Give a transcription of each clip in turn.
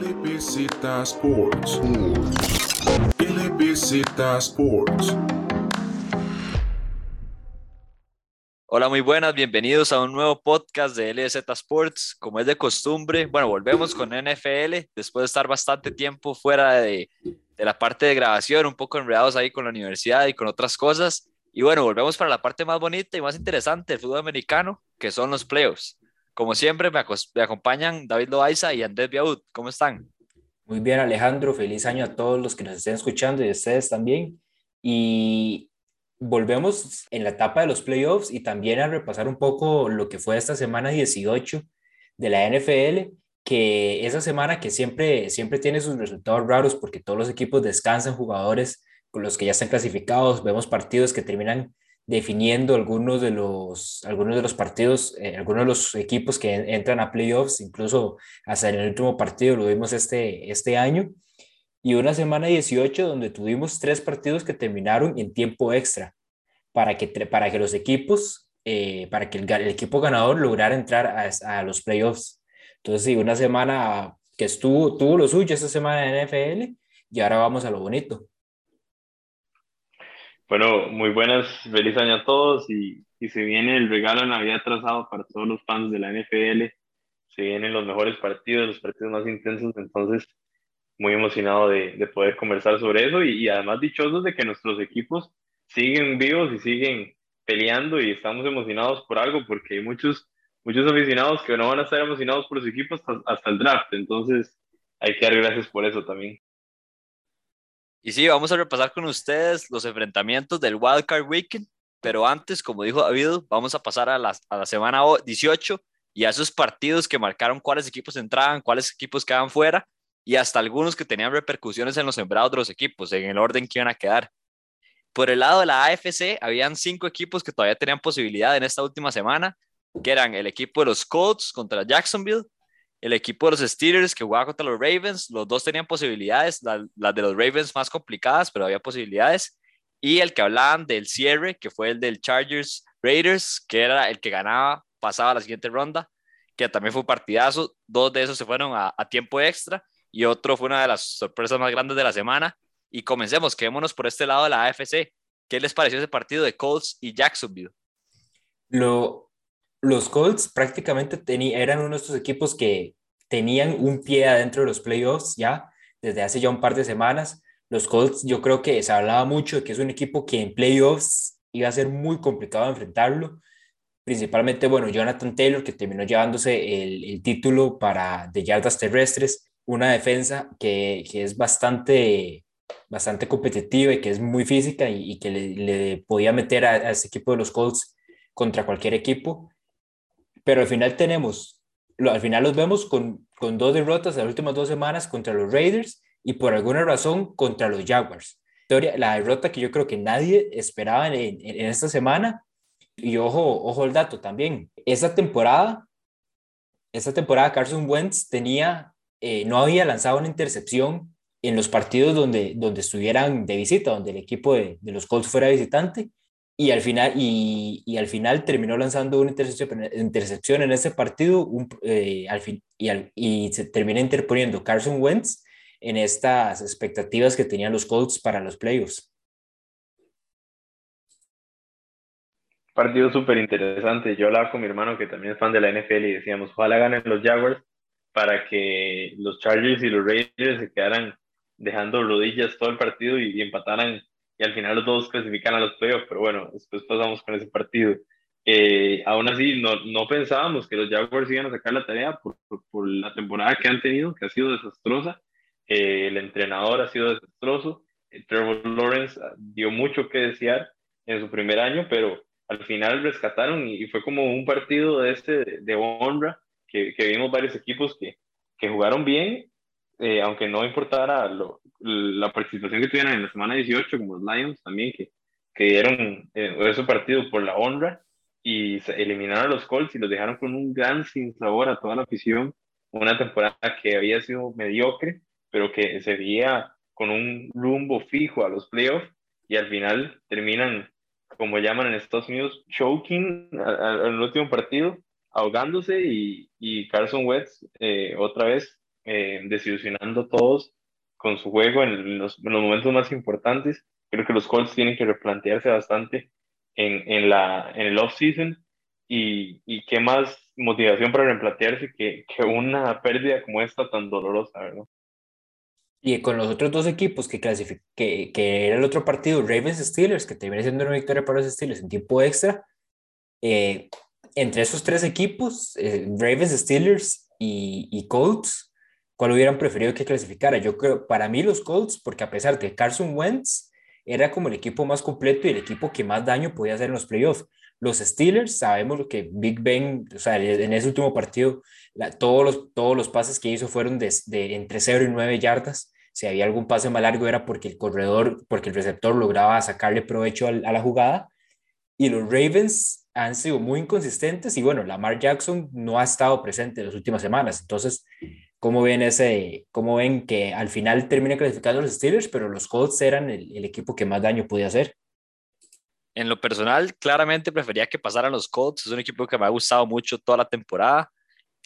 LBZ Sports. LBZ Sports. Hola, muy buenas, bienvenidos a un nuevo podcast de LBZ Sports. Como es de costumbre, bueno, volvemos con NFL después de estar bastante tiempo fuera de, de la parte de grabación, un poco enredados ahí con la universidad y con otras cosas. Y bueno, volvemos para la parte más bonita y más interesante del fútbol americano, que son los playoffs. Como siempre, me, acompañan David Loaiza y Andrés Biaud. ¿Cómo están? Muy bien, Alejandro. Feliz año a todos los que nos estén escuchando y a ustedes también. Y volvemos en la etapa de los playoffs y también a repasar un poco lo que fue esta semana 18 de la NFL, que esa semana que siempre, siempre tiene sus resultados raros porque todos los equipos descansan jugadores con los que ya están clasificados, vemos partidos que terminan definiendo algunos de los, algunos de los partidos, eh, algunos de los equipos que entran a playoffs, incluso hasta en el último partido lo vimos este, este año, y una semana 18 donde tuvimos tres partidos que terminaron en tiempo extra para que, para que los equipos, eh, para que el, equipo ganador lograra entrar a, a los playoffs. Entonces, sí, una semana que estuvo, tuvo lo suyo esta semana en NFL y ahora vamos a lo bonito. Bueno, muy buenas, feliz año a todos y, y se viene el regalo de Navidad trazado para todos los fans de la NFL. Se vienen los mejores partidos, los partidos más intensos, entonces muy emocionado de, de poder conversar sobre eso y, y, además dichosos de que nuestros equipos siguen vivos y siguen peleando y estamos emocionados por algo porque hay muchos, muchos aficionados que no van a estar emocionados por su equipo hasta, hasta el draft, entonces hay que dar gracias por eso también. Y sí, vamos a repasar con ustedes los enfrentamientos del Wildcard Weekend, pero antes, como dijo David, vamos a pasar a la, a la semana 18 y a esos partidos que marcaron cuáles equipos entraban, cuáles equipos quedaban fuera y hasta algunos que tenían repercusiones en los sembrados de los equipos, en el orden que iban a quedar. Por el lado de la AFC, habían cinco equipos que todavía tenían posibilidad en esta última semana, que eran el equipo de los Colts contra Jacksonville, el equipo de los Steelers que jugaba contra los Ravens, los dos tenían posibilidades, las la de los Ravens más complicadas, pero había posibilidades, y el que hablaban del cierre, que fue el del Chargers Raiders, que era el que ganaba, pasaba a la siguiente ronda, que también fue un partidazo, dos de esos se fueron a, a tiempo extra, y otro fue una de las sorpresas más grandes de la semana, y comencemos, quedémonos por este lado de la AFC. ¿Qué les pareció ese partido de Colts y Jacksonville? Lo, los Colts prácticamente eran uno de estos equipos que tenían un pie adentro de los playoffs ya desde hace ya un par de semanas. Los Colts yo creo que se hablaba mucho de que es un equipo que en playoffs iba a ser muy complicado enfrentarlo. Principalmente, bueno, Jonathan Taylor, que terminó llevándose el, el título para de yardas terrestres, una defensa que, que, es bastante, bastante competitiva y que es muy física y, y que le, le, podía meter a, a ese equipo de los Colts contra cualquier equipo pero al final tenemos, al final los vemos con, con dos derrotas las últimas dos semanas contra los Raiders y por alguna razón contra los Jaguars. La derrota que yo creo que nadie esperaba en, en, en esta semana. Y ojo, ojo el dato también. Esta temporada, esta temporada Carson Wentz tenía, eh, no había lanzado una intercepción en los partidos donde, donde estuvieran de visita, donde el equipo de, de los Colts fuera visitante y al final, y, y, al final terminó lanzando una intercepción, intercepción en ese partido un, eh, al fin, y, al, y se termina interponiendo Carson Wentz en estas expectativas que tenían los Colts para los playoffs. Partido súper interesante. Yo hablaba con mi hermano que también es fan de la NFL y decíamos, ojalá ganen los Jaguars para que los Chargers y los Raiders se quedaran dejando rodillas todo el partido y, y empataran y al final los dos clasifican a los playoffs, pero bueno, después pasamos con ese partido. Eh, aún así, no, no pensábamos que los Jaguars iban a sacar la tarea por, por, la temporada que han tenido, que ha sido desastrosa. Eh, el entrenador ha sido desastroso. Eh, Trevor Lawrence dio mucho que desear en su primer año, pero al final rescataron y, y fue como un partido de, este, de honra que, que, vimos varios equipos que, que jugaron bien eh, aunque no importara lo, la participación que tuvieran en la semana 18, como los Lions también, que, que dieron eh, ese partido por la honra y eliminaron a los Colts y los dejaron con un gran sinsabor a toda la afición. Una temporada que había sido mediocre, pero que se veía con un rumbo fijo a los playoffs y al final terminan, como llaman en Estados Unidos, choking al último partido, ahogándose y, y Carson Wentz eh, otra vez eh, desilusionando todos con su juego en los, en los, momentos más importantes. Creo que los Colts tienen que replantearse bastante en, en, la, en el off-season y, y qué más motivación para replantearse que, que una pérdida como esta tan dolorosa, ¿verdad? Y con los otros dos equipos que, que, que era el otro partido, Ravens Steelers, que termina siendo una victoria para los Steelers en tiempo extra, eh, entre esos tres equipos, eh, Ravens, Steelers y, y, Colts, ¿cuál hubieran preferido que clasificara? Yo creo, para mí los Colts, porque a pesar de Carson Wentz, era como el equipo más completo y el equipo que más daño podía hacer en los playoffs. Los Steelers, sabemos que Big Ben, o sea, en ese último partido, todos, los, todos los pases que hizo fueron de, de, entre 0 y 9 yardas. Si había algún pase más largo era porque el corredor, porque el receptor lograba sacarle provecho a, a la jugada. Y los Ravens han sido muy inconsistentes y bueno, Lamar Jackson no ha estado presente en las últimas semanas. Entonces, ¿cómo ven, ese, cómo ven que al final termina clasificando los Steelers, pero los Colts eran el, el equipo que más daño podía hacer? En lo personal, claramente prefería que pasaran los Colts. Es un equipo que me ha gustado mucho toda la temporada.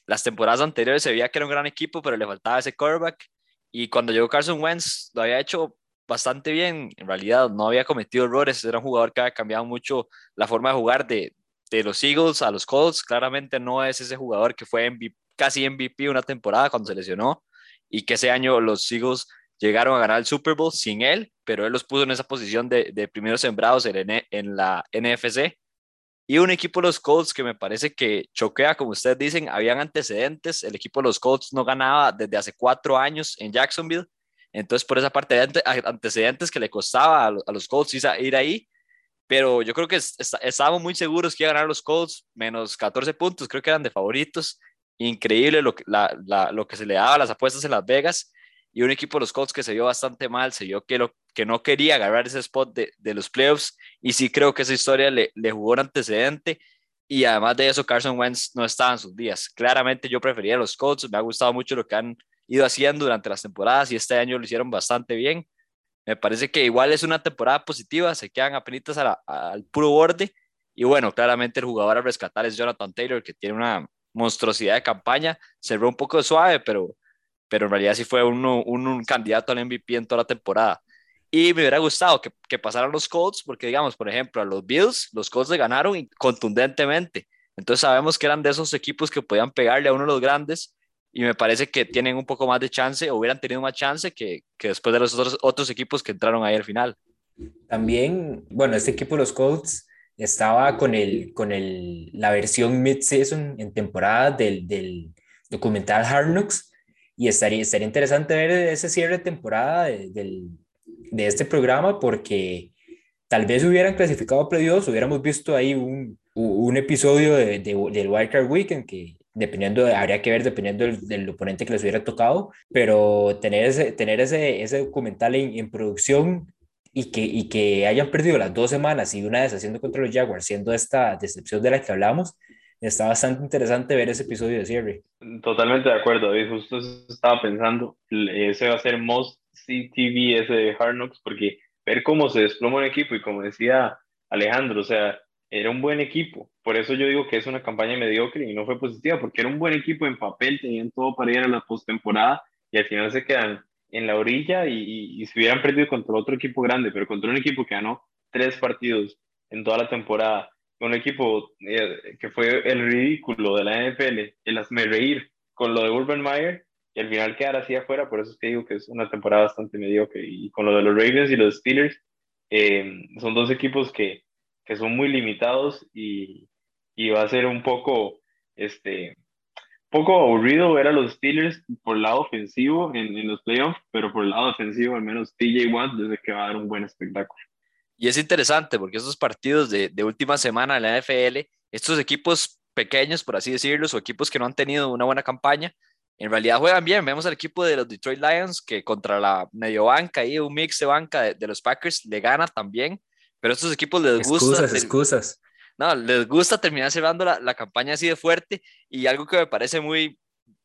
Las temporadas anteriores se veía que era un gran equipo, pero le faltaba ese quarterback. Y cuando llegó Carson Wentz, lo había hecho bastante bien. En realidad, no había cometido errores. Era un jugador que había cambiado mucho la forma de jugar de, de los Eagles a los Colts. Claramente no es ese jugador que fue MVP, casi MVP una temporada cuando se lesionó y que ese año los Eagles llegaron a ganar el Super Bowl sin él, pero él los puso en esa posición de, de primeros sembrados en, en la NFC. Y un equipo de los Colts que me parece que choquea, como ustedes dicen, habían antecedentes. El equipo de los Colts no ganaba desde hace cuatro años en Jacksonville. Entonces, por esa parte de antecedentes que le costaba a los Colts ir ahí. Pero yo creo que estábamos muy seguros que iban a ganar los Colts, menos 14 puntos, creo que eran de favoritos. Increíble lo que, se le daba a las apuestas en Las Vegas y un equipo de los Colts que se vio bastante mal, se vio que, no quería agarrar ese spot de, de los playoffs y sí creo que esa historia le, jugó un antecedente y además de eso Carson Wentz no estaba en sus días. Claramente yo prefería los Colts, me ha gustado mucho lo que han ido haciendo durante las temporadas y este año lo hicieron bastante bien. Me parece que igual es una temporada positiva, se quedan apenas al puro borde y bueno, claramente el jugador a rescatar es Jonathan Taylor que tiene una monstruosidad de campaña, cerró un poco suave, pero pero en realidad sí fue un, un, candidato al MVP en toda la temporada. Y me hubiera gustado que, que, pasaran los Colts, porque digamos, por ejemplo, a los Bills, los Colts le ganaron contundentemente. Entonces sabemos que eran de esos equipos que podían pegarle a uno de los grandes y me parece que tienen un poco más de chance o hubieran tenido más chance que, que después de los otros, otros equipos que entraron ahí al final. También, bueno, este equipo los Colts estaba con, el, con el, la versión mid-season en temporada del, del documental Hard Knocks, y estaría, estaría interesante ver ese cierre de temporada de, de este programa porque tal vez hubieran clasificado playoffs, hubiéramos visto ahí un, un episodio de, del Wildcard Weekend que dependiendo, habría que ver dependiendo del, del, oponente que les hubiera tocado, pero tener ese, tener ese, ese documental en, en producción y que, y que hayan perdido las dos semanas y una vez haciendo contra los Jaguars, siendo esta decepción de la que hablamos, está bastante interesante ver ese episodio de cierre. Totalmente de acuerdo, David. Justo estaba pensando, ese va a ser most CTV, ese de Hard Knocks, porque ver cómo se desploma un equipo y como decía Alejandro, o sea, era un buen equipo. Por eso yo digo que es una campaña mediocre y no fue positiva, porque era un buen equipo en papel, tenían todo para ir a la postemporada y al final se quedan en la orilla y, y, se hubieran perdido contra otro equipo grande, pero contra un equipo que ganó tres partidos en toda la temporada un equipo eh, que fue el ridículo de la NFL, el hazme reír con lo de Urban Meyer y al final quedar así afuera, por eso es que digo que es una temporada bastante mediocre. Y con lo de los Ravens y los Steelers, eh, son dos equipos que, que, son muy limitados y, y, va a ser un poco, este, poco aburrido ver a los Steelers por el lado ofensivo en, en los playoffs, pero por el lado defensivo, al menos TJ Watt, desde que va a dar un buen espectáculo. Y es interesante porque estos partidos de, de última semana en la NFL, estos equipos pequeños, por así decirlo, o equipos que no han tenido una buena campaña, en realidad juegan bien. Vemos al equipo de los Detroit Lions que contra la medio banca y un mix de banca de, de, los Packers le gana también, pero estos equipos les gusta. Excusas, excusas. No, les gusta terminar cerrando la, la, campaña así de fuerte y algo que me parece muy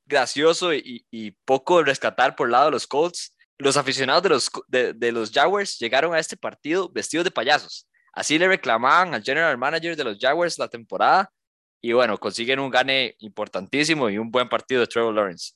gracioso y, y poco rescatar por el lado de los Colts los aficionados de los, de, de, los Jaguars llegaron a este partido vestidos de payasos. Así le reclamaban al general manager de los Jaguars la temporada y bueno, consiguen un gane importantísimo y un buen partido de Trevor Lawrence.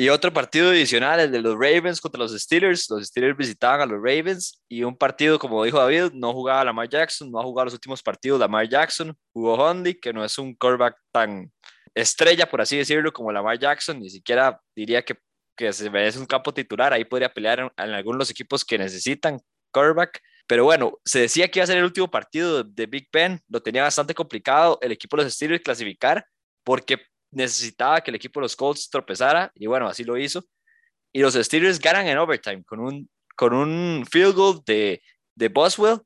Y otro partido adicional, el de los Ravens contra los Steelers. Los Steelers visitaban a los Ravens y un partido, como dijo David, no jugaba Lamar Jackson, no ha jugado los últimos partidos Lamar Jackson. Jugó Hundley, que no es un quarterback tan estrella, por así decirlo, como Lamar Jackson. Ni siquiera diría que, que se merece un campo titular. Ahí podría pelear en, algunos los equipos que necesitan quarterback. Pero bueno, se decía que iba a ser el último partido de Big Ben. Lo tenía bastante complicado el equipo de los Steelers clasificar porque necesitaba que el equipo de los Colts tropezara y bueno, así lo hizo. Y los Steelers ganan en overtime con un, con un field goal de, de Boswell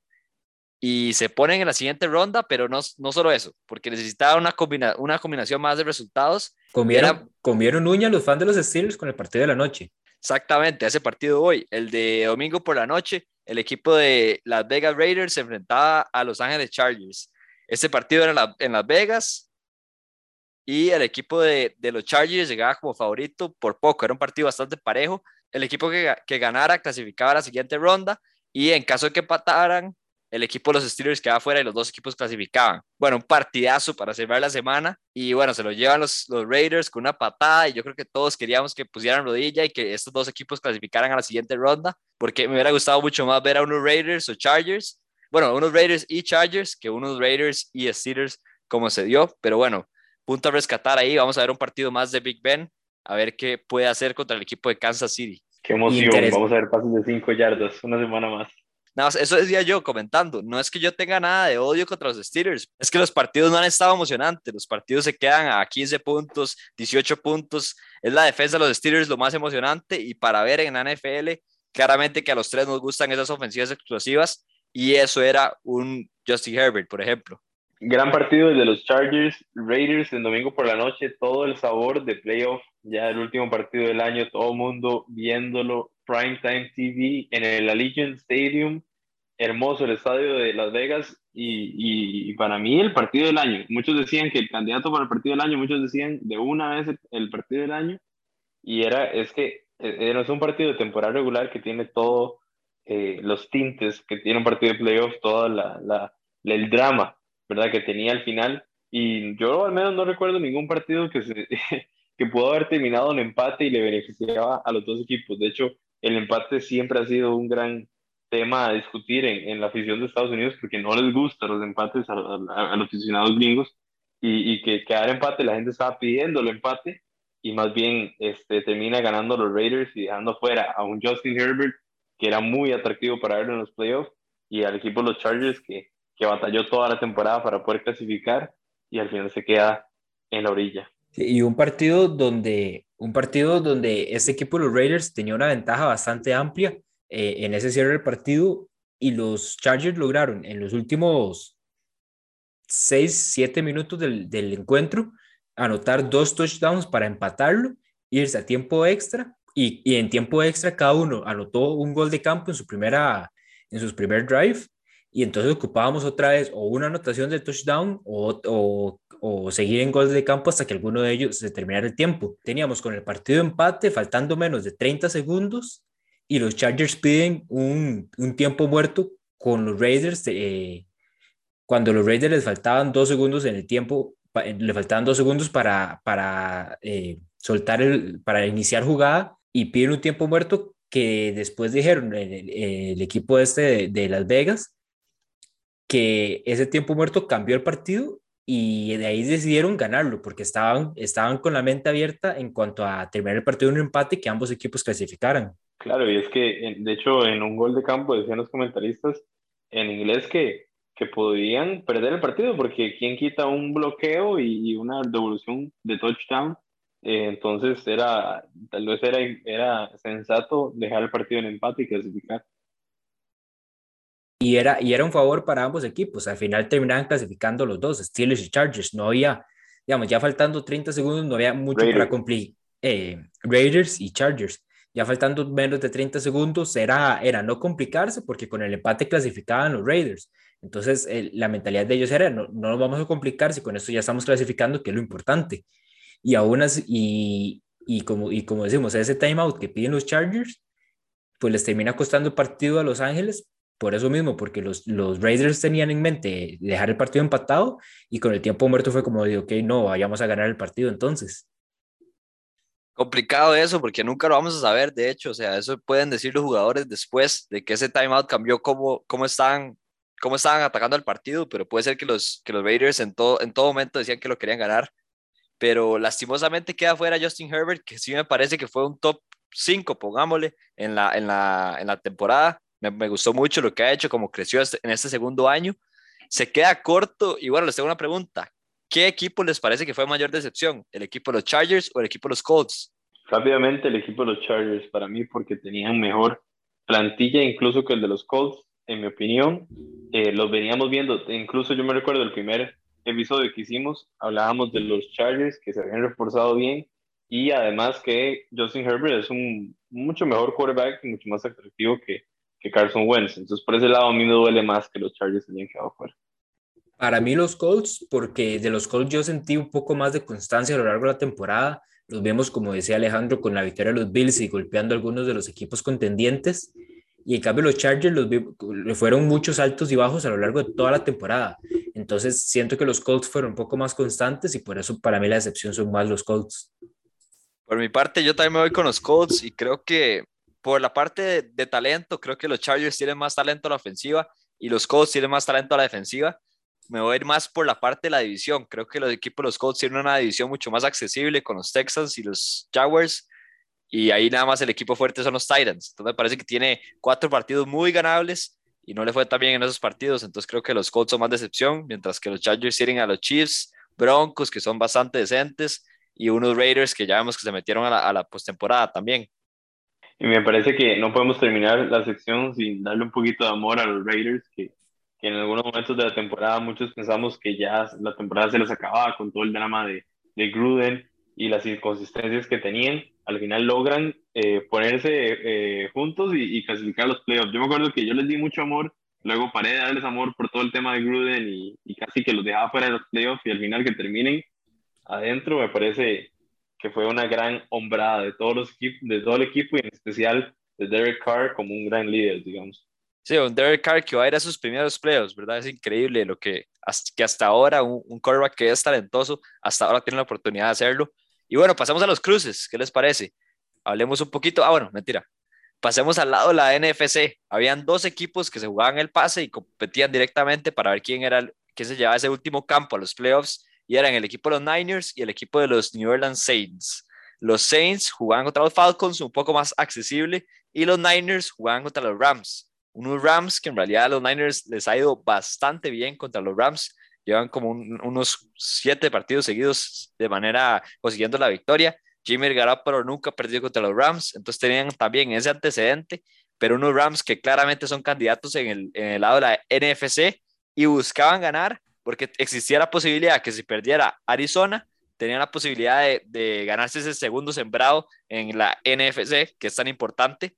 y se ponen en la siguiente ronda, pero no, no solo eso, porque necesitaba una, combina, una combinación más de resultados. Comieron, Era, comieron uña los fans de los Steelers con el partido de la noche. Exactamente, ese partido hoy, el de domingo por la noche, el equipo de Las Vegas Raiders se enfrentaba a Los Ángeles Chargers. Ese partido era en, la, en Las Vegas, y el equipo de, de, los Chargers llegaba como favorito por poco, era un partido bastante parejo. El equipo que, que, ganara clasificaba a la siguiente ronda y en caso de que empataran, el equipo de los Steelers quedaba fuera y los dos equipos clasificaban. Bueno, un partidazo para cerrar la semana y bueno, se lo llevan los, los Raiders con una patada y yo creo que todos queríamos que pusieran rodilla y que estos dos equipos clasificaran a la siguiente ronda porque me hubiera gustado mucho más ver a unos Raiders o Chargers, bueno, unos Raiders y Chargers que unos Raiders y Steelers como se dio, pero bueno, punto a rescatar ahí. Vamos a ver un partido más de Big Ben, a ver qué puede hacer contra el equipo de Kansas City. Qué emoción, vamos a ver pasos de 5 yardas, una semana más. No, eso decía yo comentando, no es que yo tenga nada de odio contra los Steelers, es que los partidos no han estado emocionantes, los partidos se quedan a 15 puntos, 18 puntos, es la defensa de los Steelers lo más emocionante y para ver en la NFL, claramente que a los tres nos gustan esas ofensivas explosivas y eso era un Justin Herbert, por ejemplo. Gran partido de los Chargers, Raiders el domingo por la noche, todo el sabor de playoff, ya el último partido del año, todo el mundo viéndolo, Primetime TV en el Allegiant Stadium, hermoso el estadio de Las Vegas y, y, para mí el partido del año. Muchos decían que el candidato para el partido del año, muchos decían de una vez el, partido del año y era, es que no es un partido de temporada regular que tiene todos eh, los tintes que tiene un partido de playoff, todo la, la, el drama ¿verdad? Que tenía al final. Y yo al menos no recuerdo ningún partido que, se, que pudo haber terminado en empate y le beneficiaba a los dos equipos. De hecho, el empate siempre ha sido un gran tema a discutir en, en la afición de Estados Unidos porque no les gustan los empates a, a, a los aficionados gringos y, y, que quedar empate, la gente estaba pidiendo el empate y más bien este, termina ganando los Raiders y dejando fuera a un Justin Herbert que era muy atractivo para ver en los playoffs y al equipo de los Chargers que que batalló toda la temporada para poder clasificar y al final se queda en la orilla. y un partido donde un partido donde este equipo los Raiders tenía una ventaja bastante amplia eh, en ese cierre del partido y los Chargers lograron en los últimos 6, 7 minutos del, del encuentro anotar dos touchdowns para empatarlo, irse a tiempo extra y, y, en tiempo extra cada uno anotó un gol de campo en su primera en sus primer drive y entonces ocupábamos otra vez o una anotación de touchdown o, o, o, seguir en gol de campo hasta que alguno de ellos se terminara el tiempo. Teníamos con el partido empate faltando menos de 30 segundos y los Chargers piden un, un tiempo muerto con los Raiders. Eh, cuando los Raiders les faltaban dos segundos en el tiempo, le faltaban dos segundos para, para eh, soltar el, para iniciar jugada y piden un tiempo muerto que después dijeron el, el equipo este de, de Las Vegas que ese tiempo muerto cambió el partido y de ahí decidieron ganarlo porque estaban, estaban con la mente abierta en cuanto a terminar el partido en un empate que ambos equipos clasificaran. Claro, y es que de hecho en un gol de campo decían los comentaristas en inglés que, que podían perder el partido porque quien quita un bloqueo y, una devolución de touchdown, eh, entonces era, tal vez era, era sensato dejar el partido en empate y clasificar y era, y era un favor para ambos equipos. Al final terminaban clasificando los dos, Steelers y Chargers. No había, digamos, ya faltando 30 segundos, no había mucho Raiders. para cumplir. Eh, Raiders y Chargers. Ya faltando menos de 30 segundos, era, era no complicarse porque con el empate clasificaban los Raiders. Entonces, el, la mentalidad de ellos era, no, no nos vamos a complicar si con esto ya estamos clasificando, que es lo importante. Y aún así, y, y, como, y como decimos, ese timeout que piden los Chargers, pues les termina costando el partido a Los Ángeles por eso mismo, porque los, los Raiders tenían en mente dejar el partido empatado y con el tiempo muerto fue como ok, no, vayamos a ganar el partido entonces. Complicado eso, porque nunca lo vamos a saber, de hecho, o sea, eso pueden decir los jugadores después de que ese timeout cambió cómo, cómo, estaban, cómo estaban atacando el partido, pero puede ser que los, que los Raiders en todo, en todo momento decían que lo querían ganar, pero lastimosamente queda fuera Justin Herbert, que sí me parece que fue un top 5, pongámosle, en la, en la, en la temporada. Me, gustó mucho lo que ha hecho, como creció este, en este segundo año. Se queda corto y bueno, les tengo una pregunta. ¿Qué equipo les parece que fue mayor decepción? ¿El equipo de los Chargers o el equipo de los Colts? Rápidamente el equipo de los Chargers para mí porque tenían mejor plantilla incluso que el de los Colts, en mi opinión. Eh, los veníamos viendo, incluso yo me recuerdo el primer episodio que hicimos, hablábamos de los Chargers que se habían reforzado bien y además que Justin Herbert es un mucho mejor quarterback, mucho más atractivo que, que Carson Wentz. Entonces, por ese lado, a mí me duele más que los Chargers hayan quedado fuera. Para mí los Colts, porque de los Colts yo sentí un poco más de constancia a lo largo de la temporada. Los vemos, como decía Alejandro, con la victoria de los Bills y golpeando algunos de los equipos contendientes. Y en cambio los Chargers los fueron muchos altos y bajos a lo largo de toda la temporada. Entonces siento que los Colts fueron un poco más constantes y por eso para mí la decepción son más los Colts. Por mi parte, yo también me voy con los Colts y creo que por la parte de, talento, creo que los Chargers tienen más talento a la ofensiva y los Colts tienen más talento a la defensiva me voy a ir más por la parte de la división. Creo que los equipos los Colts tienen una división mucho más accesible con los Texans y los Jaguars. Y ahí nada más el equipo fuerte son los Titans. Entonces me parece que tiene cuatro partidos muy ganables y no le fue tan bien en esos partidos. Entonces creo que los Colts son más decepción, mientras que los Chargers tienen a los Chiefs, Broncos, que son bastante decentes, y unos Raiders que ya vemos que se metieron a la, a la postemporada también. Y me parece que no podemos terminar la sección sin darle un poquito de amor a los Raiders, que que en algunos momentos de la temporada muchos pensamos que ya la temporada se les acababa con todo el drama de, de Gruden y las inconsistencias que tenían. Al final logran eh, ponerse eh, juntos y, y, clasificar los playoffs. Yo me acuerdo que yo les di mucho amor, luego paré de darles amor por todo el tema de Gruden y, y casi que los dejaba fuera de los playoffs y al final que terminen adentro me parece que fue una gran hombrada de todos los equipos, de todo el equipo y en especial de Derek Carr como un gran líder, digamos. Sí, un Derek Carr que va a ir a sus primeros playoffs, ¿verdad? Es increíble lo que, que hasta ahora un, un quarterback que es talentoso, hasta ahora tiene la oportunidad de hacerlo. Y bueno, pasamos a los cruces, ¿qué les parece? Hablemos un poquito, ah, bueno, mentira. Pasemos al lado de la NFC. Habían dos equipos que se jugaban el pase y competían directamente para ver quién era quién se llevaba ese último campo a los playoffs y eran el equipo de los Niners y el equipo de los New Orleans Saints. Los Saints jugaban contra los Falcons un poco más accesible y los Niners jugaban contra los Rams unos Rams que en realidad a los Niners les ha ido bastante bien contra los Rams. Llevan como unos siete partidos seguidos de manera consiguiendo la victoria. Jimmy Garoppolo nunca ha perdido contra los Rams, entonces tenían también ese antecedente, pero unos Rams que claramente son candidatos en el, en el lado de la NFC y buscaban ganar porque existía la posibilidad que si perdiera Arizona, tenían la posibilidad de, de ganarse ese segundo sembrado en la NFC, que es tan importante.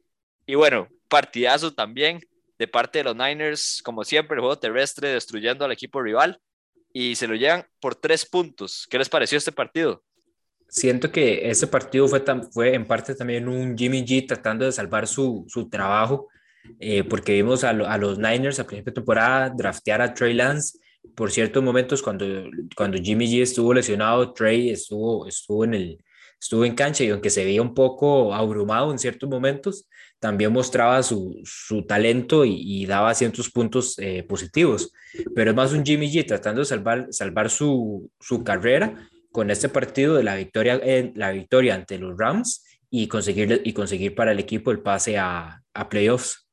Y bueno, partidazo también de parte de los Niners, como siempre, el juego terrestre destruyendo al equipo rival y se lo llevan por tres puntos. ¿Qué les pareció este partido? Siento que ese partido fue, fue en parte también un Jimmy G tratando de salvar su, su trabajo, eh, porque vimos a, a, los Niners a principio de temporada draftear a Trey Lance. Por ciertos momentos, cuando, cuando Jimmy G estuvo lesionado, Trey estuvo, estuvo, en el, estuvo en cancha y aunque se veía un poco abrumado en ciertos momentos, también mostraba su, su talento y, y, daba ciertos puntos eh, positivos. Pero es más un Jimmy G tratando de salvar, salvar su, su carrera con este partido de la victoria, la victoria ante los Rams y conseguir, y conseguir para el equipo el pase a, a playoffs.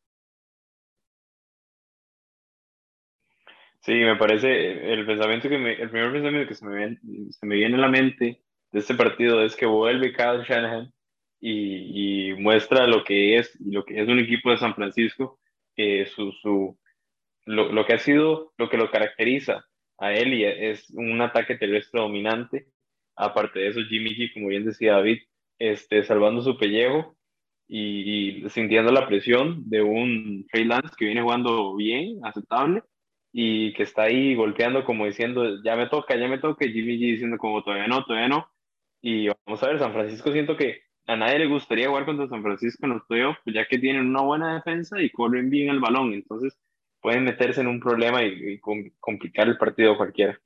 Sí, me parece el pensamiento que me, el primer pensamiento que se me, se me viene a la mente de este partido es que vuelve Kyle Shanahan y, muestra lo que es lo que es un equipo de San Francisco, su, su, lo, lo, que ha sido, lo que lo caracteriza a él y es un ataque terrestre dominante. Aparte de eso, Jimmy G, como bien decía David, este, salvando su pellejo y, y sintiendo la presión de un Trey Lance que viene jugando bien, aceptable, y que está ahí golpeando como diciendo, ya me toca, ya me toca, y Jimmy G diciendo como todavía no, todavía no. Y vamos a ver, San Francisco siento que a nadie le gustaría jugar contra San Francisco en los playoffs, pues, ya que tienen una buena defensa y corren bien el balón, entonces pueden meterse en un problema y, y complicar el partido cualquiera.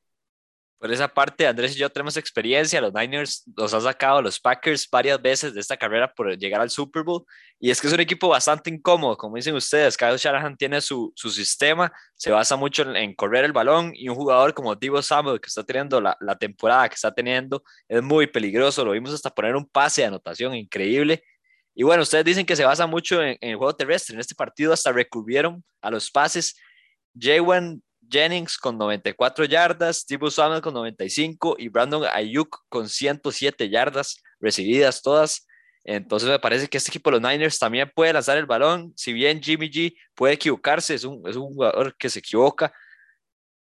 Por esa parte, Andrés y yo tenemos experiencia. Los Niners los ha sacado los Packers varias veces de esta carrera por llegar al Super Bowl. Y es que es un equipo bastante incómodo, como dicen ustedes. Kyle Shanahan tiene su, su sistema, se basa mucho en, correr el balón. Y un jugador como Divo Samuel, que está teniendo la, la, temporada que está teniendo, es muy peligroso. Lo vimos hasta poner un pase de anotación increíble. Y bueno, ustedes dicen que se basa mucho en, el juego terrestre. En este partido hasta recurrieron a los pases. Jaywan Jennings con 94 yardas, Tibu Samuel con 95 y Brandon Ayuk con 107 yardas recibidas todas. Entonces me parece que este equipo de los Niners también puede lanzar el balón. Si bien Jimmy G puede equivocarse, es un, es un jugador que se equivoca.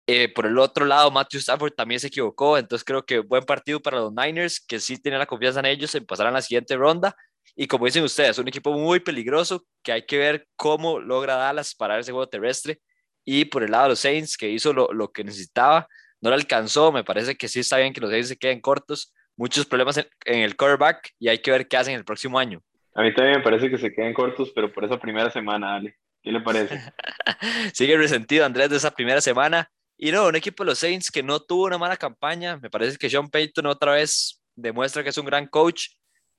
Eh, por el otro lado, Matthew Stafford también se equivocó. Entonces creo que buen partido para los Niners, que sí tienen la confianza en ellos en pasar a la siguiente ronda. Y como dicen ustedes, es un equipo muy peligroso que hay que ver cómo logra Dallas parar ese juego terrestre y por el lado de los Saints, que hizo lo, lo que necesitaba, no le alcanzó. Me parece que sí está bien que los Saints se queden cortos. Muchos problemas en, el quarterback y hay que ver qué hacen el próximo año. A mí también me parece que se queden cortos, pero por esa primera semana, Ale. ¿Qué le parece? Sigue resentido Andrés de esa primera semana. Y no, un equipo de los Saints que no tuvo una mala campaña. Me parece que Sean Payton otra vez demuestra que es un gran coach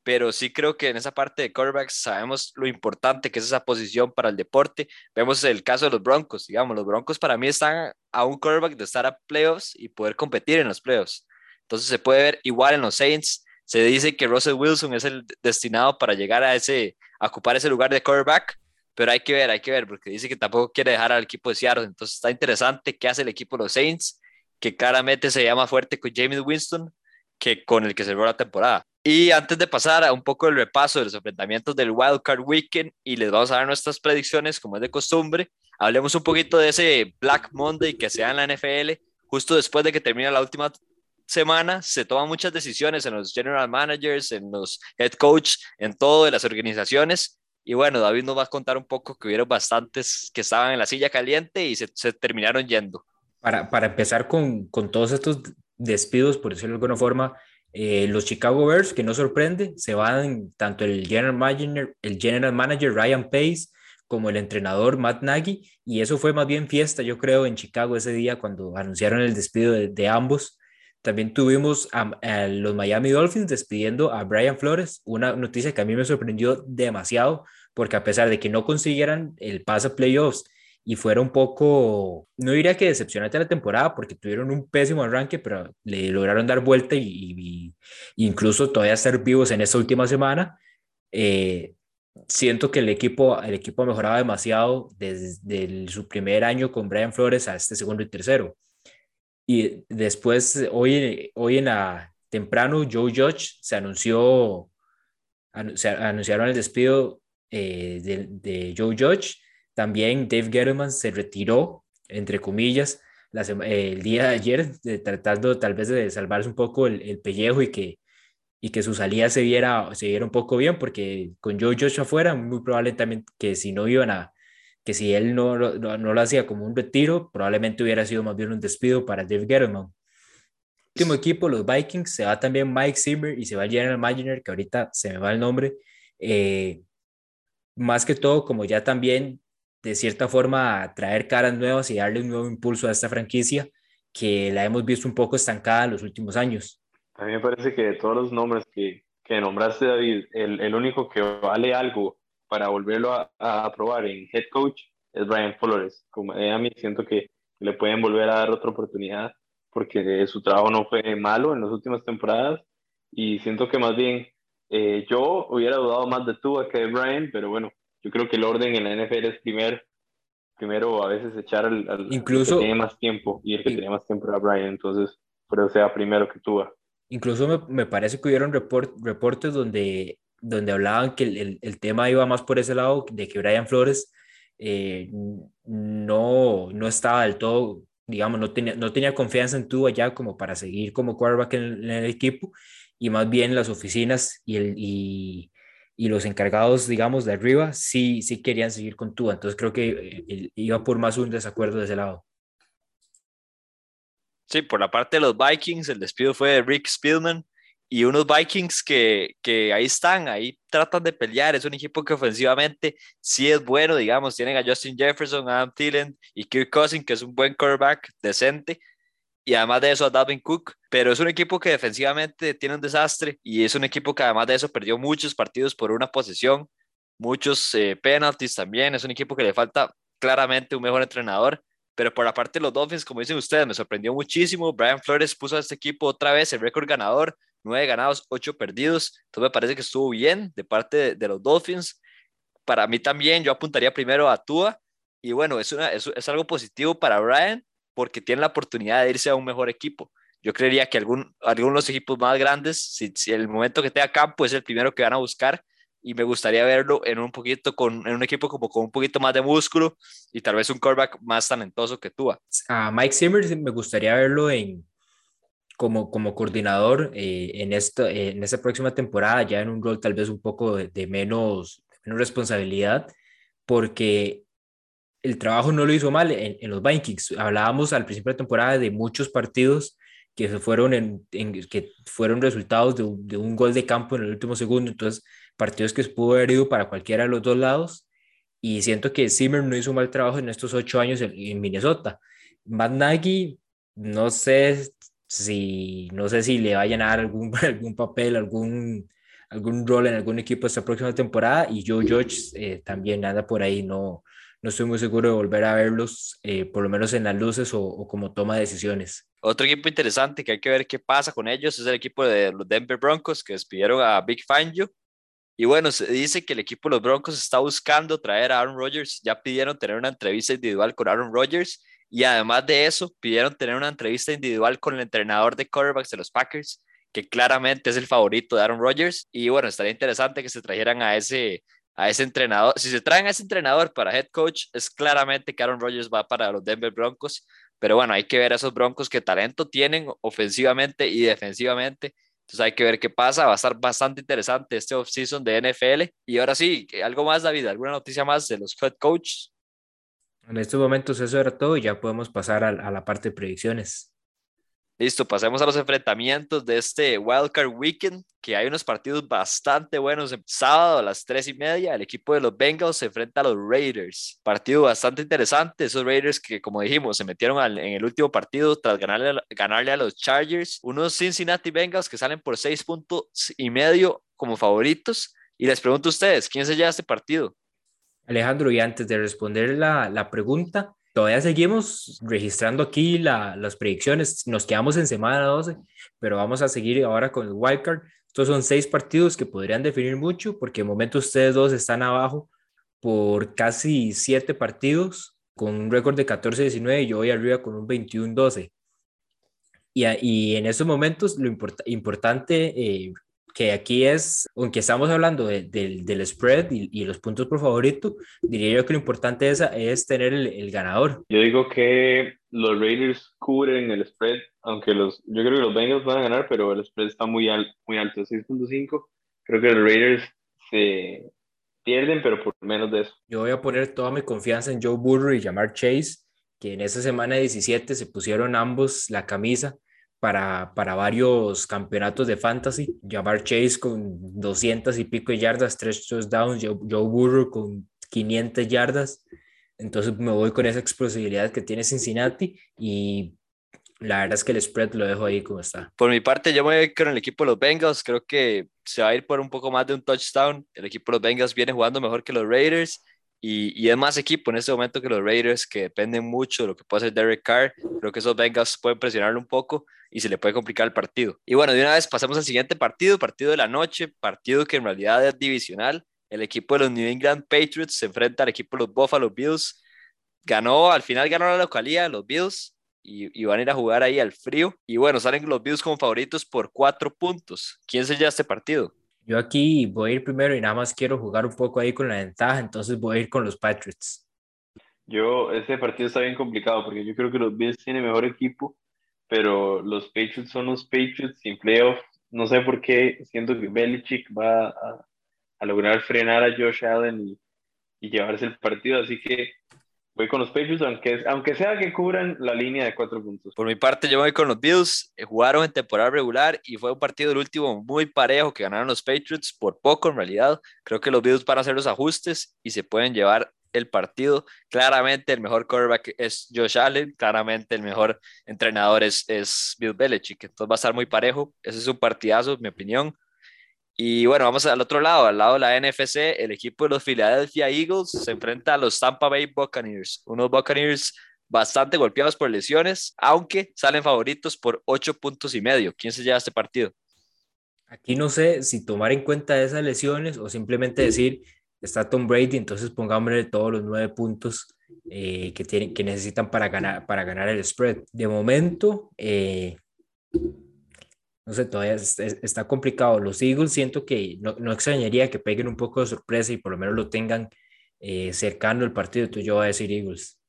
pero sí creo que en esa parte de quarterbacks sabemos lo importante que es esa posición para el deporte. Vemos el caso de los Broncos, digamos, los Broncos para mí están a un quarterback de estar a playoffs y poder competir en los playoffs. Entonces se puede ver igual en los Saints. Se dice que Russell Wilson es el destinado para llegar a ese, ocupar ese lugar de quarterback, pero hay que ver, hay que ver, porque dice que tampoco quiere dejar al equipo de Seattle. Entonces está interesante qué hace el equipo de los Saints, que claramente se llama fuerte con James Winston que con el que cerró la temporada. Y antes de pasar a un poco el repaso de los enfrentamientos del Wild Card Weekend y les vamos a dar nuestras predicciones como es de costumbre, hablemos un poquito de ese Black Monday que se da en la NFL justo después de que termina la última semana se toman muchas decisiones en los general managers, en los head coach, en todo de las organizaciones. Y bueno, David nos va a contar un poco que hubieron bastantes que estaban en la silla caliente y se, se terminaron yendo. Para, para empezar con, con, todos estos despidos, por decirlo de alguna forma, eh, los Chicago Bears, que no sorprende, se van tanto el general manager, el general manager Ryan Pace como el entrenador Matt Nagy, y eso fue más bien fiesta, yo creo, en Chicago ese día cuando anunciaron el despido de, ambos. También tuvimos a, los Miami Dolphins despidiendo a Brian Flores, una noticia que a mí me sorprendió demasiado, porque a pesar de que no consiguieran el pase a playoffs y fuera un poco, no diría que decepcionante la temporada porque tuvieron un pésimo arranque, pero le lograron dar vuelta y, incluso todavía estar vivos en esta última semana. Eh, siento que el equipo, el equipo mejoraba demasiado desde su primer año con Brian Flores a este segundo y tercero. Y después, hoy, hoy en la temprano, Joe Judge se anunció, se anunciaron el despido eh, de, de Joe Judge también Dave Gettleman se retiró, entre comillas, el día de ayer, tratando tal vez de salvarse un poco el, pellejo y que, y que su salida se viera, se viera un poco bien, porque con Joe Josh afuera, muy probable también que si no iban a, que si él no, no, lo hacía como un retiro, probablemente hubiera sido más bien un despido para Dave Gettleman. Último equipo, los Vikings, se va también Mike Zimmer y se va el general manager, que ahorita se me va el nombre. Eh, más que todo, como ya también de cierta forma traer caras nuevas y darle un nuevo impulso a esta franquicia que la hemos visto un poco estancada en los últimos años. A mí me parece que de todos los nombres que, que nombraste, David, el, el, único que vale algo para volverlo a, a, probar en head coach es Brian Flores. Como a mí siento que le pueden volver a dar otra oportunidad porque su trabajo no fue malo en las últimas temporadas y siento que más bien eh, yo hubiera dudado más de tú que de Brian, pero bueno, yo creo que el orden en la NFL es primer, primero a veces echar al, Incluso, que tiene más tiempo y el que tiene más tiempo era Brian, entonces, pero sea primero que tú. Incluso me, me parece que hubieron report, reportes donde, donde hablaban que el, el, tema iba más por ese lado, de que Brian Flores eh, no, no estaba del todo, digamos, no tenía, no tenía confianza en tú allá como para seguir como quarterback en, en el equipo y más bien las oficinas y, el, y, y los encargados, digamos, de arriba, sí, sí querían seguir con Tua. Entonces creo que eh, iba por más un desacuerdo de ese lado. Sí, por la parte de los Vikings, el despido fue de Rick Spielman y unos Vikings que, que ahí están, ahí tratan de pelear. Es un equipo que ofensivamente sí es bueno, digamos. Tienen a Justin Jefferson, Adam Thielen y Kirk Cousin, que es un buen quarterback decente y además de eso a Dalvin Cook, pero es un equipo que defensivamente tiene un desastre y es un equipo que además de eso perdió muchos partidos por una posesión, muchos eh, penalties también, es un equipo que le falta claramente un mejor entrenador, pero por la parte de los Dolphins, como dicen ustedes, me sorprendió muchísimo, Brian Flores puso a este equipo otra vez el récord ganador, nueve ganados, ocho perdidos, entonces me parece que estuvo bien de parte de, los Dolphins, para mí también yo apuntaría primero a Tua, y bueno, es, una, es, es algo positivo para Brian, porque tiene la oportunidad de irse a un mejor equipo. Yo creería que algún, algunos equipos más grandes, si, si, el momento que tenga campo es el primero que van a buscar, y me gustaría verlo en un poquito con en un equipo como con un poquito más de músculo y tal vez un quarterback más talentoso que tú. A Mike Zimmer me gustaría verlo en como, como coordinador eh, en, esto, en esta próxima temporada, ya en un rol tal vez un poco de, menos, menos responsabilidad, porque el trabajo no lo hizo mal en, en, los Vikings. Hablábamos al principio de temporada de muchos partidos que fueron, en, que fueron resultados de, de, un gol de campo en el último segundo, entonces partidos que pudo haber ido para cualquiera de los dos lados y siento que Zimmer no hizo mal trabajo en estos ocho años en, en Minnesota. Matt Nagy, no sé si, no sé si le va a llenar algún, algún papel, algún, algún rol en algún equipo esta próxima temporada y Joe George eh, también nada por ahí, no, no estoy muy seguro de volver a verlos, eh, por lo menos en las luces o, como toma de decisiones. Otro equipo interesante que hay que ver qué pasa con ellos es el equipo de los Denver Broncos que despidieron a Big Fangio. Y bueno, se dice que el equipo de los Broncos está buscando traer a Aaron Rodgers. Ya pidieron tener una entrevista individual con Aaron Rodgers y además de eso, pidieron tener una entrevista individual con el entrenador de quarterbacks de los Packers, que claramente es el favorito de Aaron Rodgers. Y bueno, estaría interesante que se trajeran a ese a ese entrenador. Si se traen a ese entrenador para head coach, es claramente que Aaron Rodgers va para los Denver Broncos. Pero bueno, hay que ver a esos Broncos qué talento tienen ofensivamente y defensivamente. Entonces hay que ver qué pasa. Va a estar bastante interesante este offseason de NFL. Y ahora sí, algo más, David, alguna noticia más de los head coaches. En estos momentos eso era todo y ya podemos pasar a, a la parte de predicciones. Listo, pasemos a los enfrentamientos de este Wildcard Weekend, que hay unos partidos bastante buenos. Sábado a las tres y media, el equipo de los Bengals se enfrenta a los Raiders. Partido bastante interesante. Esos Raiders que, como dijimos, se metieron en el último partido tras ganarle, ganarle a los Chargers. Unos Cincinnati Bengals que salen por seis puntos y medio como favoritos. Y les pregunto a ustedes, ¿quién se lleva este partido? Alejandro, y antes de responder la, la pregunta, todavía seguimos registrando aquí la, las predicciones. Nos quedamos en semana 12, pero vamos a seguir ahora con el wildcard. Estos son seis partidos que podrían definir mucho, porque de momento ustedes dos están abajo por casi siete partidos, con un récord de 14-19 y yo voy arriba con un 21-12. Y, y, en esos momentos lo import, importante eh, que aquí es, aunque estamos hablando de, de, del spread y, y, los puntos por favorito, diría yo que lo importante es, es tener el, el, ganador. Yo digo que los Raiders cubren el spread, aunque los, yo creo que los Bengals van a ganar, pero el spread está muy, al, muy alto, 6.5. Creo que los Raiders se pierden, pero por menos de eso. Yo voy a poner toda mi confianza en Joe Burrow y Jamar Chase, que en esa semana 17 se pusieron ambos la camisa para, para varios campeonatos de fantasy. Jamar Chase con 200 y pico yardas, tres touchdowns, Joe, Joe Burrow con 500 yardas. Entonces me voy con esa explosividad que tiene Cincinnati y la verdad es que el spread lo dejo ahí como está. Por mi parte, yo me voy con el equipo de los Bengals. Creo que se va a ir por un poco más de un touchdown. El equipo de los Bengals viene jugando mejor que los Raiders. Y, y, es más equipo en este momento que los Raiders, que dependen mucho de lo que puede hacer Derek Carr. Creo que esos Bengals pueden presionarlo un poco y se le puede complicar el partido. Y bueno, de una vez pasamos al siguiente partido, partido de la noche, partido que en realidad es divisional. El equipo de los New England Patriots se enfrenta al equipo de los Buffalo Bills. Ganó, al final ganó la localidad, los Bills, y, y, van a ir a jugar ahí al frío. Y bueno, salen los Bills como favoritos por cuatro puntos. ¿Quién se lleva este partido? Yo aquí voy a ir primero y nada más quiero jugar un poco ahí con la ventaja, entonces voy a ir con los Patriots. Yo, ese partido está bien complicado porque yo creo que los Bills tienen mejor equipo, pero los Patriots son los Patriots sin playoff. No sé por qué siento que Belichick va a, lograr frenar a Josh Allen y, llevarse el partido, así que voy con los Patriots, aunque, aunque sea que cubran la línea de cuatro puntos. Por mi parte, yo voy con los Bills. Eh, jugaron en temporada regular y fue un partido del último muy parejo que ganaron los Patriots por poco en realidad. Creo que los Bills van a hacer los ajustes y se pueden llevar el partido. Claramente el mejor quarterback es Josh Allen, claramente el mejor entrenador es, es Bill Belichick, entonces va a estar muy parejo. Ese es un partidazo, en mi opinión. Y bueno, vamos al otro lado, al lado de la NFC, el equipo de los Philadelphia Eagles se enfrenta a los Tampa Bay Buccaneers, unos Buccaneers bastante golpeados por lesiones, aunque salen favoritos por ocho puntos y medio. ¿Quién se lleva este partido? Aquí no sé si tomar en cuenta esas lesiones o simplemente decir, está Tom Brady, entonces pongámosle todos los nueve puntos eh, que, tienen, que necesitan para ganar, para ganar el spread. De momento, eh, no sé, todavía está complicado. Los Eagles siento que no, no, extrañaría que peguen un poco de sorpresa y por lo menos lo tengan eh, cercano el partido. Tú yo a decir Eagles.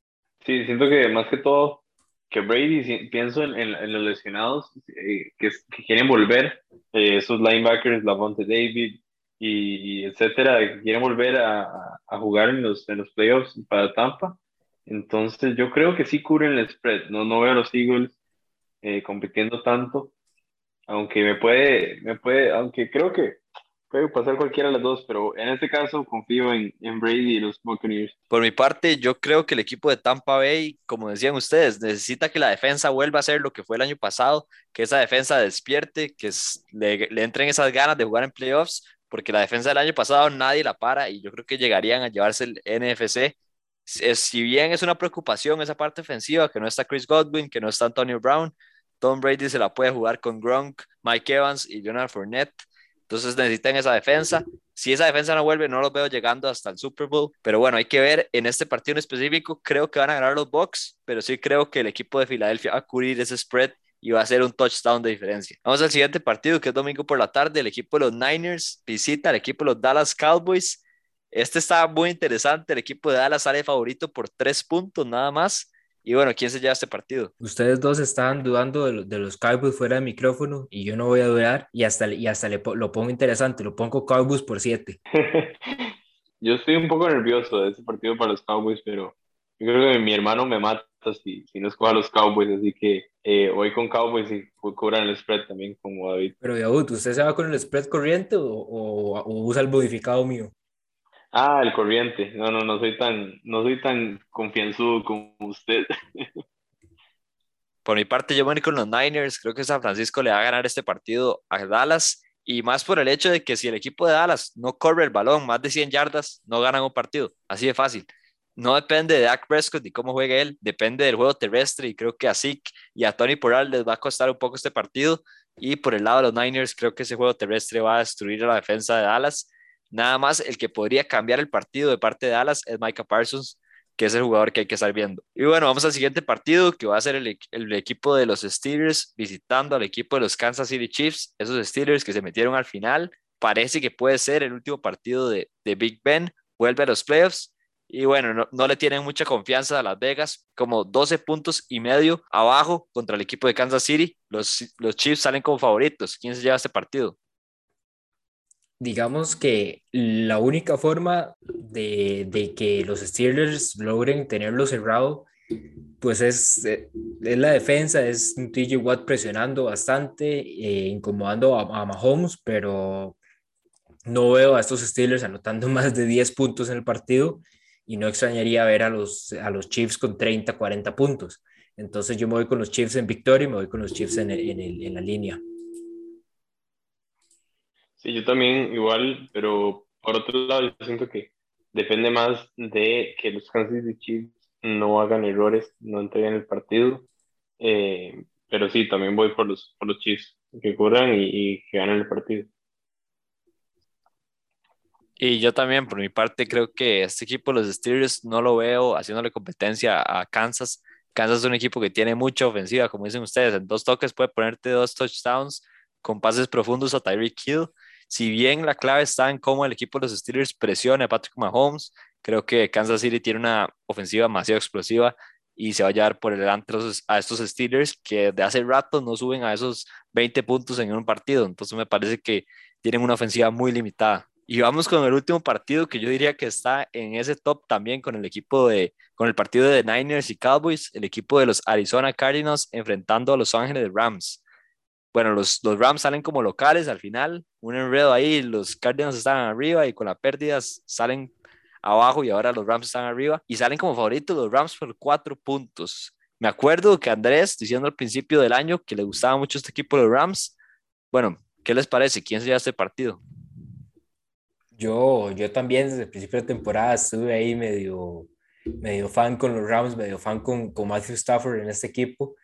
Sí, siento que más que todo, que Brady, pienso en, en, los lesionados eh, que, que, quieren volver, eh, esos linebackers, Lavonte David y, etcétera, que quieren volver a, a, jugar en los, en los playoffs para Tampa. Entonces, yo creo que sí cubren el spread. No, no veo a los Eagles compitiendo tanto aunque me puede, me puede, aunque creo que puede pasar cualquiera de las dos, pero en este caso confío en, en, Brady y los Buccaneers. Por mi parte, yo creo que el equipo de Tampa Bay, como decían ustedes, necesita que la defensa vuelva a ser lo que fue el año pasado, que esa defensa despierte, que le, le entren esas ganas de jugar en playoffs, porque la defensa del año pasado nadie la para y yo creo que llegarían a llevarse el NFC. Si bien es una preocupación esa parte ofensiva, que no está Chris Godwin, que no está Antonio Brown, Tom Brady se la puede jugar con Gronk, Mike Evans y Leonard Fournette. Entonces necesitan esa defensa. Si esa defensa no vuelve, no los veo llegando hasta el Super Bowl. Pero bueno, hay que ver en este partido en específico. Creo que van a ganar los Bucks, pero sí creo que el equipo de Filadelfia va a cubrir ese spread y va a ser un touchdown de diferencia. Vamos al siguiente partido, que es domingo por la tarde. El equipo de los Niners visita al equipo de los Dallas Cowboys. Este está muy interesante. El equipo de Dallas sale favorito por tres puntos nada más. Y bueno, ¿quién se lleva este partido? Ustedes dos estaban dudando de, de, los Cowboys fuera de micrófono y yo no voy a dudar y hasta, y hasta le, lo pongo interesante, lo pongo Cowboys por siete. yo estoy un poco nervioso de ese partido para los Cowboys, pero yo creo que mi hermano me mata si, si no escoge a los Cowboys, así que eh, voy con Cowboys y cobran el spread también como David. Pero David, ¿usted se va con el spread corriente o, o, o usa el modificado mío? Ah, el corriente. No, no, no soy tan, no soy tan confianzudo como usted. Por mi parte, yo voy con los Niners. Creo que San Francisco le va a ganar este partido a Dallas. Y más por el hecho de que si el equipo de Dallas no corre el balón más de 100 yardas, no ganan un partido. Así de fácil. No depende de Dak Prescott ni cómo juegue él, depende del juego terrestre. Y creo que a Zeke y a Tony Poral les va a costar un poco este partido. Y por el lado de los Niners, creo que ese juego terrestre va a destruir a la defensa de Dallas Nada más el que podría cambiar el partido de parte de Dallas es Micah Parsons, que es el jugador que hay que estar viendo. Y bueno, vamos al siguiente partido, que va a ser el, equipo de los Steelers visitando al equipo de los Kansas City Chiefs, esos Steelers que se metieron al final. Parece que puede ser el último partido de, de Big Ben, vuelve a los playoffs. Y bueno, no, no, le tienen mucha confianza a Las Vegas, como 12 puntos y medio abajo contra el equipo de Kansas City. Los, los Chiefs salen como favoritos. ¿Quién se lleva este partido? Digamos que la única forma de, de, que los Steelers logren tenerlo cerrado, pues es, eh, es la defensa, es TJ Watt presionando bastante, eh, incomodando a, a, Mahomes, pero no veo a estos Steelers anotando más de 10 puntos en el partido y no extrañaría ver a los, a los Chiefs con 30, 40 puntos. Entonces yo me voy con los Chiefs en victoria y me voy con los Chiefs en, en la línea. Yo también igual, pero por otro lado, yo siento que depende más de que los Kansas City Chiefs no hagan errores, no entreguen el partido. Eh, pero sí, también voy por los, por los Chiefs, que corran y, y, que ganen el partido. Y yo también, por mi parte, creo que este equipo, los Steelers, no lo veo haciéndole competencia a Kansas. Kansas es un equipo que tiene mucha ofensiva, como dicen ustedes. En dos toques puede ponerte dos touchdowns con pases profundos a Tyreek Hill si bien la clave está en cómo el equipo de los Steelers presione a Patrick Mahomes, creo que Kansas City tiene una ofensiva demasiado explosiva y se va a llevar por delante a estos Steelers que de hace rato no suben a esos 20 puntos en un partido. Entonces me parece que tienen una ofensiva muy limitada. Y vamos con el último partido que yo diría que está en ese top también con el equipo de, con el partido de Niners y Cowboys, el equipo de los Arizona Cardinals enfrentando a Los Ángeles Rams bueno, los, los Rams salen como locales al final, un enredo ahí, los Cardinals están arriba y con las pérdidas salen abajo y ahora los Rams están arriba y salen como favoritos los Rams por cuatro puntos. Me acuerdo que Andrés diciendo al principio del año que le gustaba mucho este equipo de los Rams. Bueno, ¿qué les parece? ¿Quién se lleva este partido? Yo, yo también desde el principio de temporada estuve ahí medio, medio fan con los Rams, medio fan con, con Matthew Stafford en este equipo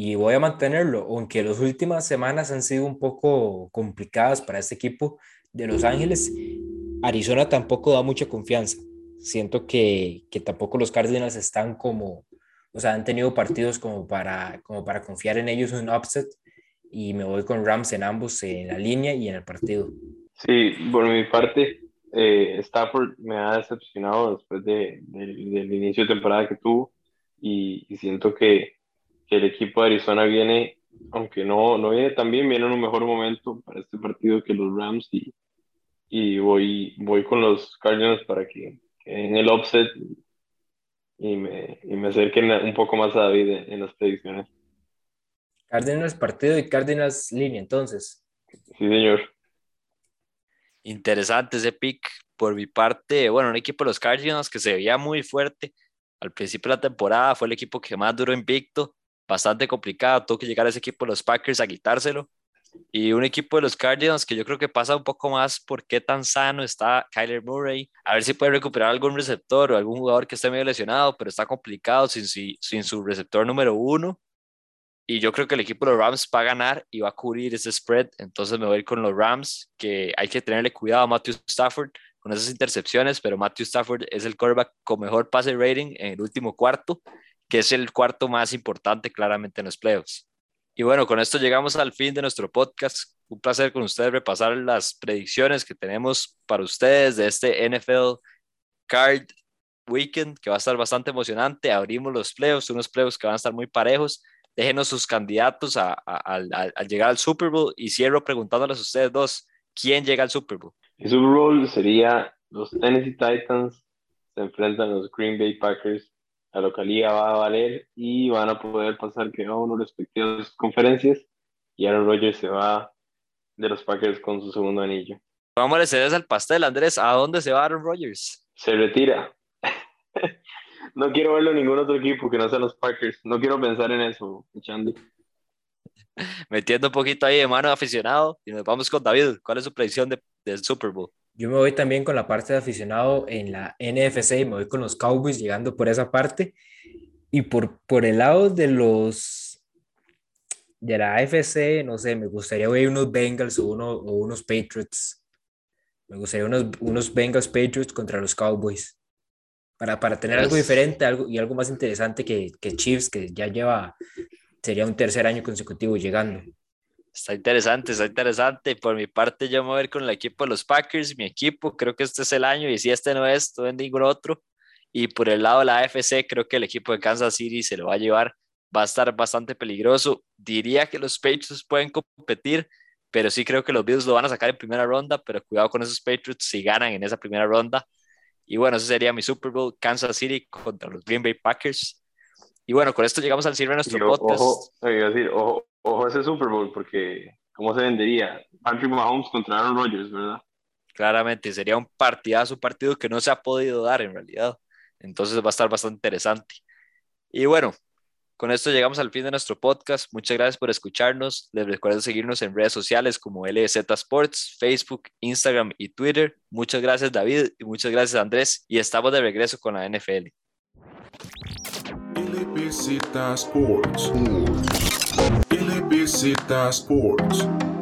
y voy a mantenerlo, aunque las últimas semanas han sido un poco complicadas para este equipo de Los Ángeles. Arizona tampoco da mucha confianza. Siento que, que tampoco los Cardinals están como, o sea, han tenido partidos como para, como para confiar en ellos en upset y me voy con Rams en ambos, en la línea y en el partido. Sí, por mi parte, eh, Stafford me ha decepcionado después de, del inicio de temporada que tuvo y, siento que, que, el equipo de Arizona viene, aunque no, no viene tan bien, viene en un mejor momento para este partido que los Rams y, y voy, voy con los Cardinals para que, en el offset y me, y me acerquen un poco más a David en, las predicciones. Cardinals partido y Cardinals línea, entonces. Sí, señor. Interesante ese pick. Por mi parte, bueno, un equipo de los Cardinals que se veía muy fuerte al principio de la temporada, fue el equipo que más duró invicto, bastante complicado, tuvo que llegar a ese equipo de los Packers a quitárselo y un equipo de los Cardinals que yo creo que pasa un poco más por qué tan sano está Kyler Murray. A ver si puede recuperar algún receptor o algún jugador que esté medio lesionado, pero está complicado sin, sin su receptor número uno. Y yo creo que el equipo de los Rams va a ganar y va a cubrir ese spread. Entonces me voy a ir con los Rams, que hay que tenerle cuidado a Matthew Stafford con esas intercepciones, pero Matthew Stafford es el quarterback con mejor pase rating en el último cuarto, que es el cuarto más importante claramente en los playoffs. Y bueno, con esto llegamos al fin de nuestro podcast. Un placer con ustedes repasar las predicciones que tenemos para ustedes de este NFL Card Weekend, que va a estar bastante emocionante. Abrimos los playoffs, unos playoffs que van a estar muy parejos. Déjenos sus candidatos a, al llegar al Super Bowl y cierro preguntándoles a ustedes dos, ¿quién llega al Super Bowl? El Super Bowl sería los Tennessee Titans se enfrentan a los Green Bay Packers la localidad va a valer y van a poder pasar que a uno respectivas conferencias y Aaron Rodgers se va de los Packers con su segundo anillo. Vamos a cedes al pastel, Andrés. ¿A dónde se va Aaron Rodgers? Se retira. no quiero verlo en ningún otro equipo que no sea los Packers. No quiero pensar en eso, Chandy. Metiendo un poquito ahí de mano aficionado y nos vamos con David. ¿Cuál es su predicción de, del Super Bowl? Yo me voy también con la parte de aficionado en la NFC, me voy con los Cowboys llegando por esa parte. Y por, por el lado de los de la AFC, no sé, me gustaría ver unos Bengals o, uno, o unos Patriots. Me gustaría unos, unos Bengals Patriots contra los Cowboys. Para, para tener algo diferente algo, y algo más interesante que, que Chiefs, que ya lleva, sería un tercer año consecutivo llegando. Está interesante, está interesante. Por mi parte, yo me voy a ir con el equipo de los Packers, mi equipo. Creo que este es el año y si este no es, no es ningún otro. Y por el lado de la AFC, creo que el equipo de Kansas City se lo va a llevar. Va a estar bastante peligroso. Diría que los Patriots pueden competir, pero sí creo que los Bills lo van a sacar en primera ronda. Pero cuidado con esos Patriots si ganan en esa primera ronda. Y bueno, ese sería mi Super Bowl, Kansas City contra los Green Bay Packers. Y bueno, con esto llegamos al cierre de nuestro podcast. Ojo, decir, ojo, ojo ese Super Bowl, porque ¿cómo se vendería? Patrick Mahomes contra Aaron Rodgers, ¿verdad? Claramente, sería un partidazo, un partido que no se ha podido dar en realidad. Entonces va a estar bastante interesante. Y bueno, con esto llegamos al fin de nuestro podcast. Muchas gracias por escucharnos. Les recuerdo seguirnos en redes sociales como LZ Sports, Facebook, Instagram y Twitter. Muchas gracias David y muchas gracias Andrés. Y estamos de regreso con la NFL. LBZ Sports. LBZ Sports.